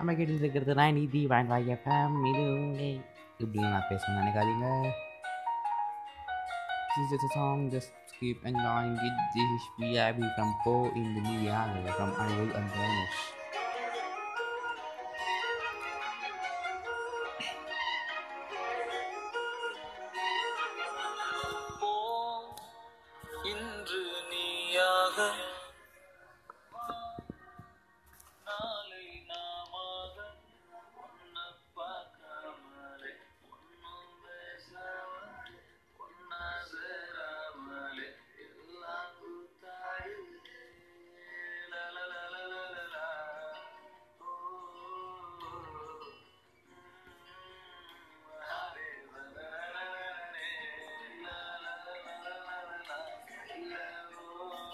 நம்ம கேட்டுட்டு இருக்கிறது நான் நீதி வாயின் வாய் எஃப்எம் இது உங்களை இப்படி நான் பேசணும்னு நினைக்காதீங்க This is just a song, just keep enjoying it. This is VIP from Po in the New Year from Anil and Danish.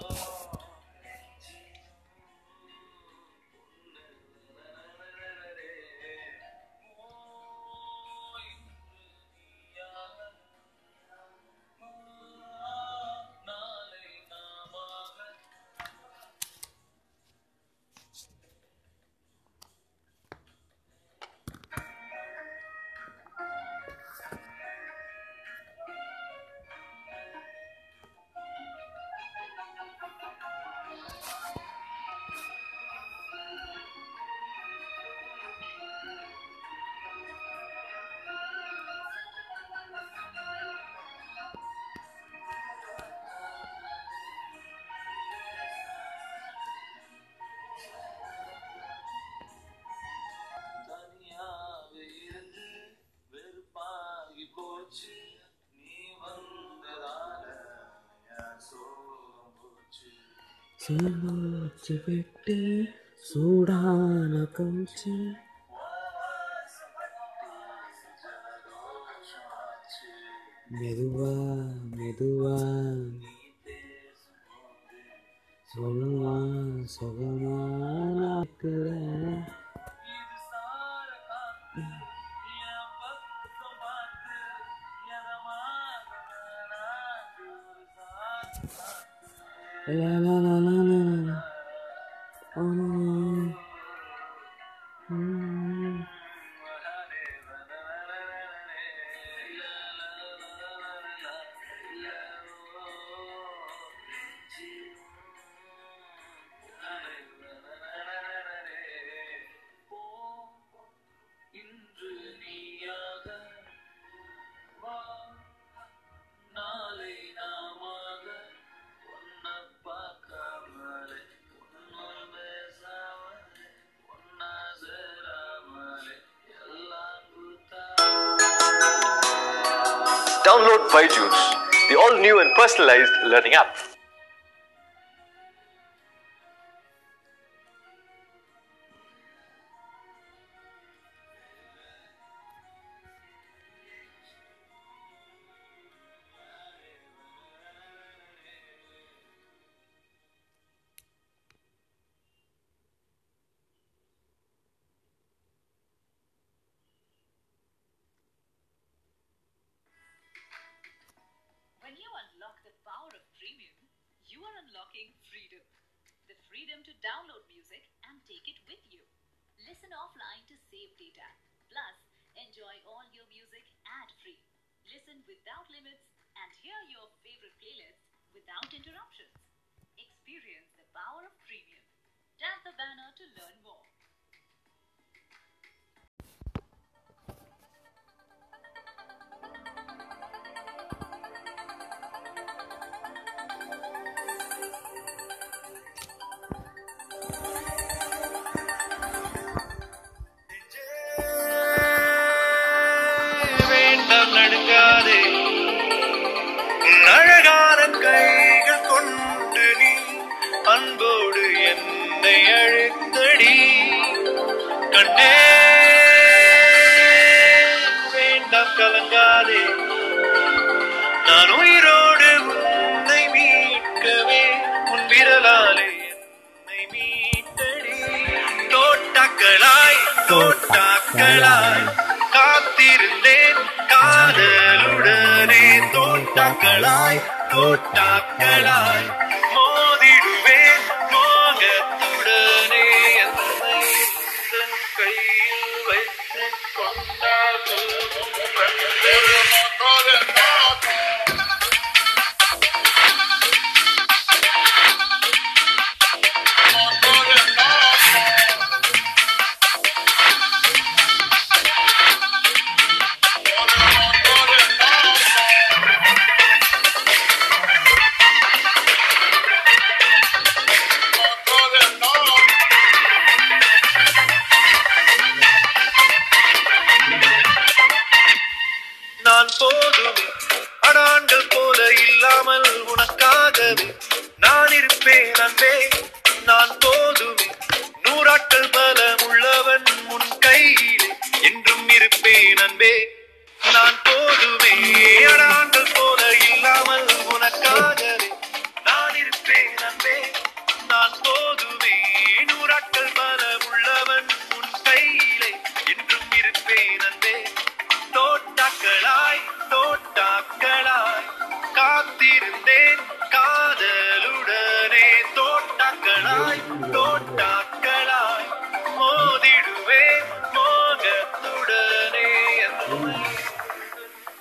love. సిల్మోచి పెట్టి చూడాన Kanchi మెదువా మెదువా సొగమా సొగమా La la Download Byju's, the all-new and personalized learning app. Unlock the power of premium, you are unlocking freedom. The freedom to download music and take it with you. Listen offline to save data. Plus, enjoy all your music ad free. Listen without limits and hear your favorite playlists without interruptions. Experience the power of premium. Tap the banner to learn more. வேண்டாம் நடுங்காதே. அழகான கைகள் கொண்டு நீ அன்போடு என்னை அழுத்தடி. கண்ணே வேண்டாம் கலங்காதே. lie, put up lie.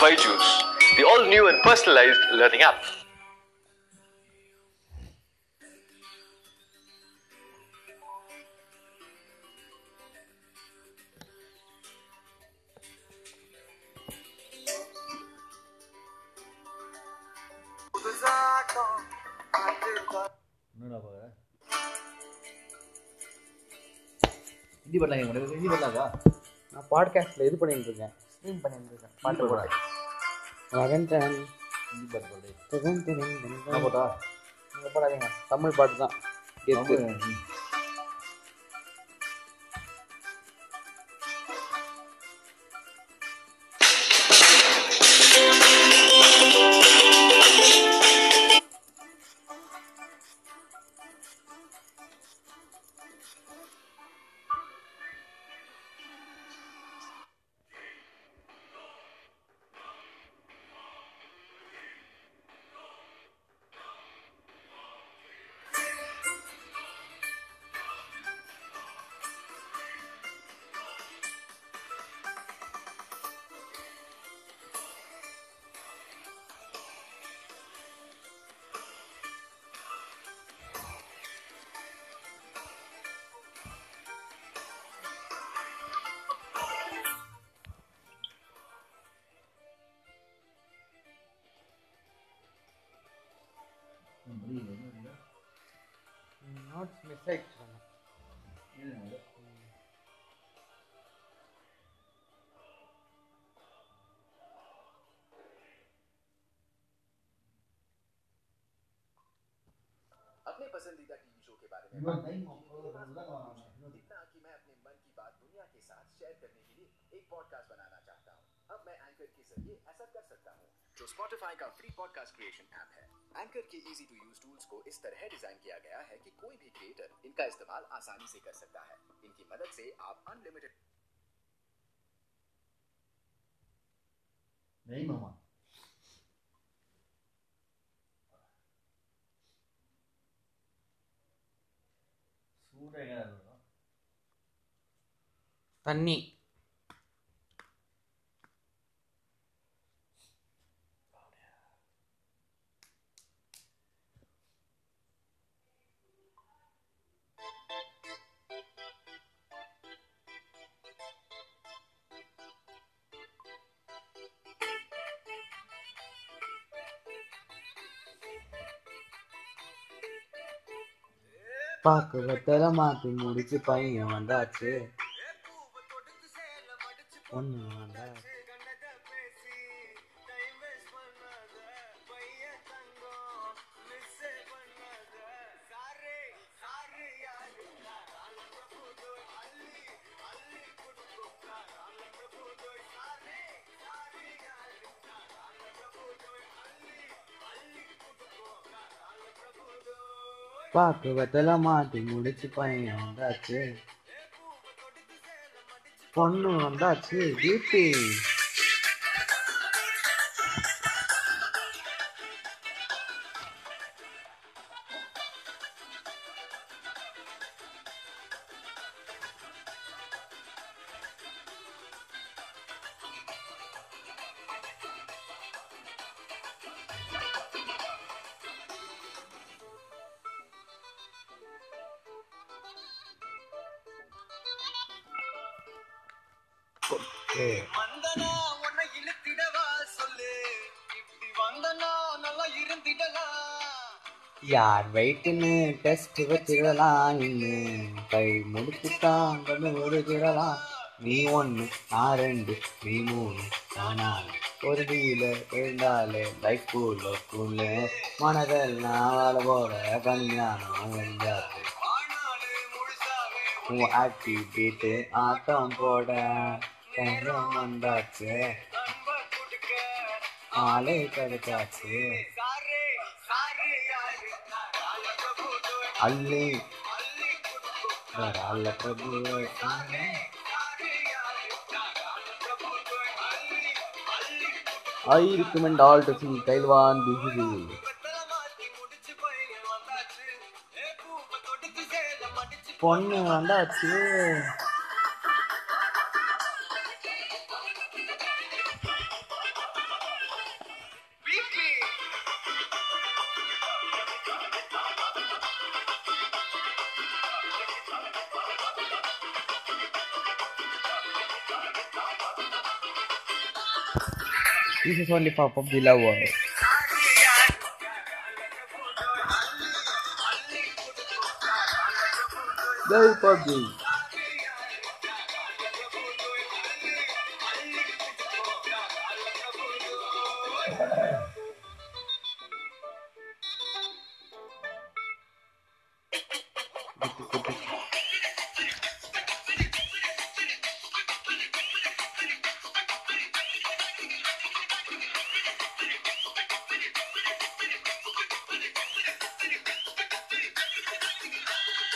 Byju's, the all new and personalized learning app. என்னடா பார்க்குற ஹிந்தி பாடலாம் ஹிந்தி பாடலாக்கா? நான் பாட்காஸ்ட்டில் இது பண்ணிட்டு இருக்கேன். ஸ்ட்ரீம் பண்ணிட்டு இருக்கேன் பாட்டு போட வரேன் பாட்டு போட்டா போடாதீங்க. தமிழ் பாட்டு தான். ಮಿಸ್ಟೇಕ್ अपने पसंदीदा टीवी शो के बारे में मैं अपने मन की बात दुनिया के साथ शेयर करने के लिए एक पॉडकास्ट बनाना चाहता हूँ। अब मैं एंकर के ज़रिए ऐसा कर सकता हूँ जो स्पॉटिफाई का फ्री पॉडकास्ट क्रिएशन ऐप है। एंकर के इजी टू यूज टूल्स को इस तरह डिजाइन किया गया है कि कोई भी क्रिएटर इनका इस्तेमाल आसानी से कर सकता है इनकी मदद से आप अनलिमिटेड नहीं मामा சூடா எங்க இருக்கும் தண்ணி பாக்குவத்தில மாத்தி முடிச்சு பையன் வந்தாச்சு. பொண்ணு வந்தாச்சு. பாக்குவத்தில மாட்டி முடிச்சு பையன் வந்தாச்சு. பொண்ணு வந்தாச்சு டியூட்டி வெயிட்டுன்னு டெஸ்ட் வச்சிடலாம் இன்னும் கை முடிச்சுட்டான் கண்ணு ஒதுக்கிடலாம் நீ ஒன்று நான் ரெண்டு நீ மூணு ஆனால் ஒரு டீல இருந்தாலே லைஃப் கூல கூல மனதெல்லாம் வாழ போற கல்யாணம் வெஞ்சாத்து உன் ஆக்டி பீட்டு ஆட்டம் போட வந்தாச்சு. ஆளே கிடைச்சாச்சு. அள்ளி. மாத்தி முடிச்சு பையன் வந்தாச்சு ஏ பூவை தொடுத்து சேல மடிச்சு பொண்ணு வந்தாச்சு. से सोनी पापा मिला हुआ है नहीं पापा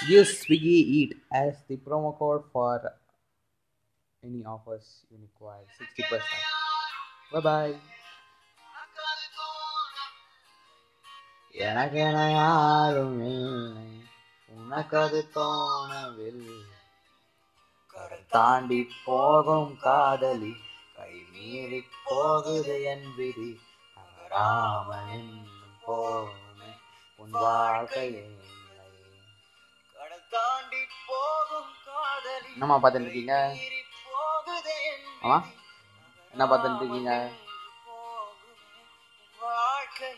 Use Swiggy Eat as the promo code for any offers you require. 60%. Bye bye. எனக்கென யாரும் இல்லை உனக்கு அது தோணவில்லை கடல் தாண்டி போகும் காதலி கை மீறி போகுது என் விதி ராமன் இன்னும் உன் என்னம்மா பார்த்துட்டு இருக்கீங்க மீறி போகுதே என் ஆமா என்ன பார்த்துட்டு இருக்கீங்க போகுமே வாழ்க்கை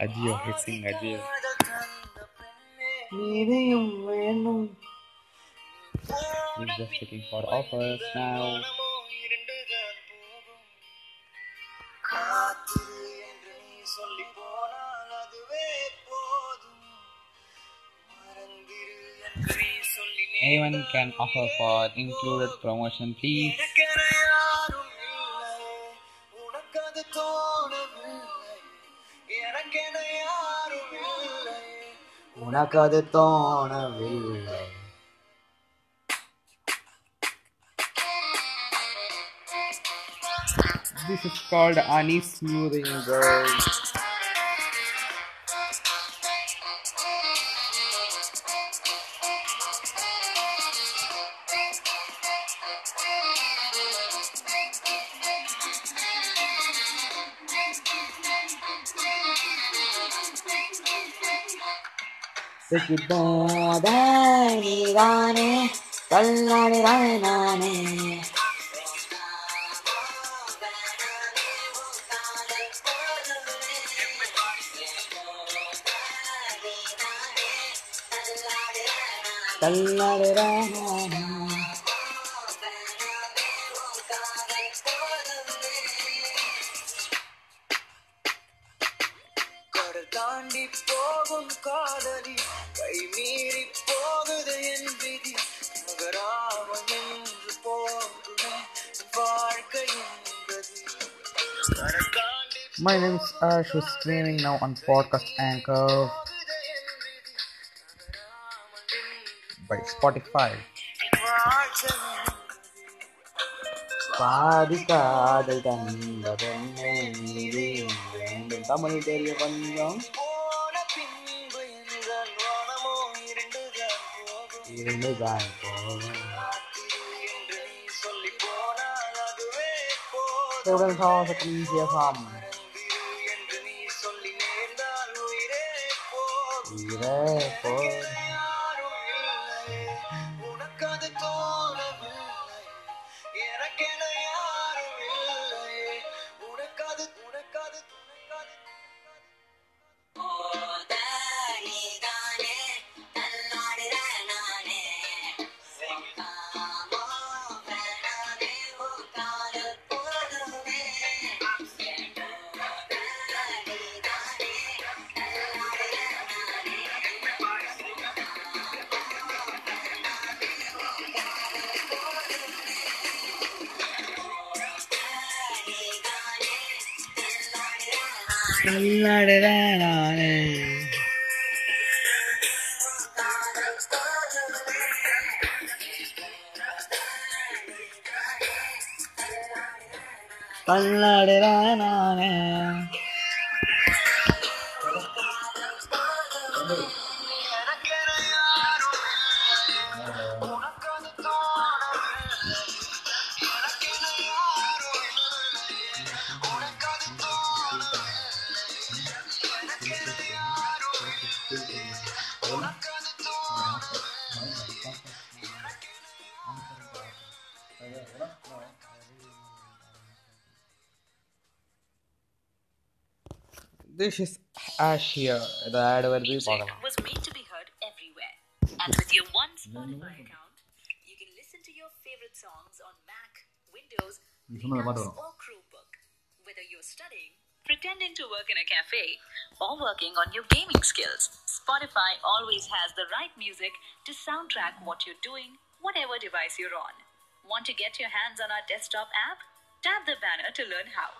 அஜியோ ஹிட்ஸிங் அஜியோ காதல் தந்த பெண்ணே நீதியும் வேணும் போன He's just looking for offers now. Anyone can offer for included promotion, please. எனக்கென யாரும் இல்லை உனக்கு அது தோணவில்லை எனக்கென யாரும் இல்லை உனக்கு அது தோணவில்லை This is called Ani Smoothing Girl. நீதானே கல்லாடிராய் நானே கல்லாடிராய் நானே கடல் My name is Ash, who's streaming now on Podcast Anchor போகுது என் விதி நகராமல் என்று by Spotify. என் வாழ்க்கை என்பது பாதி காதல் தந்த பெண்ணே நீதியும் வேண்டும் தமிழ் தெரிய கொஞ்சம் போன பின்பு எங்கள் வானமோ இருண்டுதான் போகும் இருந்துதான் போகும் காத்திரு என்று நீ சொல்லி போனால் அதுவே போதும் Students of Ecclesia Farm. மறந்திரு Tira, pode. தள்ளாடுறேன் This is Ash here, the ad where we was made to be heard everywhere. And with your one Spotify account, you can listen to your favorite songs on Mac, Windows, Linux, or Chromebook. Whether you're studying, pretending to work in a cafe, or working on your gaming skills, Spotify always has the right music to soundtrack what you're doing, whatever device you're on. Want to get your hands on our desktop app? Tap the banner to learn how.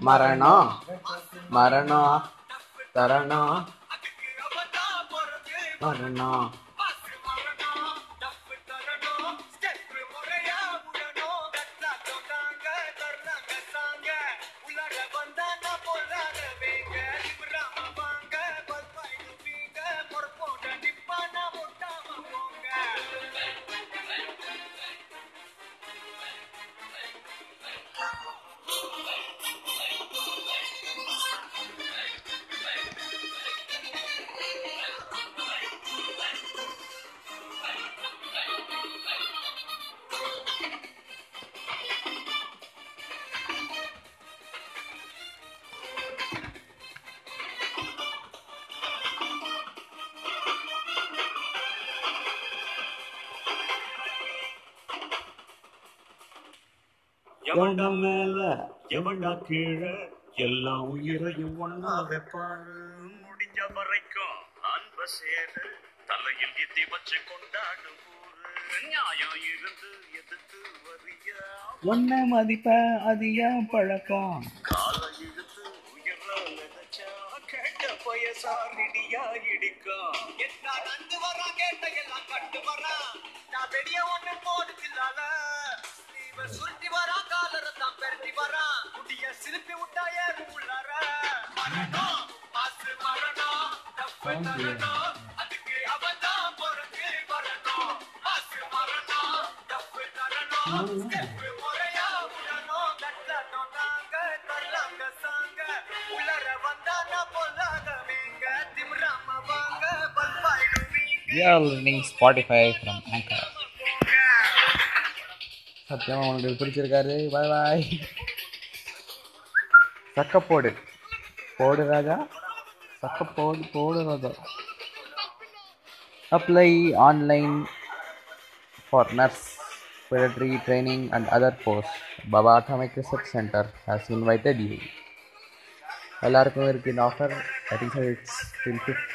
மரணம். மரணம். தரணம். அதுக்கு மரணம். எவன்டா மேல? எவன்டா கீழே? எல்லா உயிரையும் ஒன்னா வைப்பாரு முடிஞ்ச வரைக்கும் அன்ப சேரு. தலையில் எத்தி வச்சு கொண்டாடு ஊரு. நியாயம் இருந்து எதிர்த்து வரிய? ஒன்ன மதிப்ப அது ஏன் பழக்கம்? காலை இழுத்து உயர நினைச்சா கேட்ட பயசாரிடியா இடிக்கும் என்ன நந்து வரான்? கேட்ட எல்லாம் கட்டு வரான். நான் வெடிய ஒண்ணு போடுதில்லால இவ சுருட்டி வரான் காலர தான் பெரட்டி வரான் முடிய சிலுப்பி விட்டா ஏறு உள்ளார? மரணம் மாசு மரணம் தப்பு தரணும் அதுக்கு அவன் தான் பொறுத்து வரணும். மாசு மரணம் தப்பு தரணும் ஸ்டெப் முறையா விடணும் சாங்க. உள்ளர வந்தானா வாங்க. You are listening Spotify from சத்தியமா உங்களுக்கு பிடிச்சிருக்காரு பாய் பாய் சக்க போடு போடு ராஜா சக்க போடு போடு Raja apply online for nurse military training and other posts Baba Atomic Research Center has invited you எல்லாருக்கும் இருக்கு இந்த offer I think it's till fifth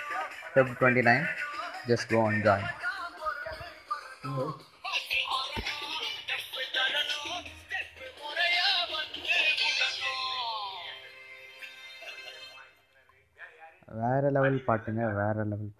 Feb twenty nine just go and join வேற லெவல் பாட்டுங்க வேற level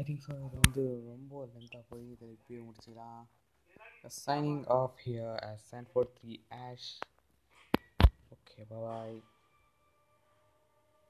I think so இது வந்து ரொம்ப லென்த்தாக போய் இதை இப்பயே முடிச்சுக்கலாம். Signing off here as Sanford 3 Ash. Okay bye bye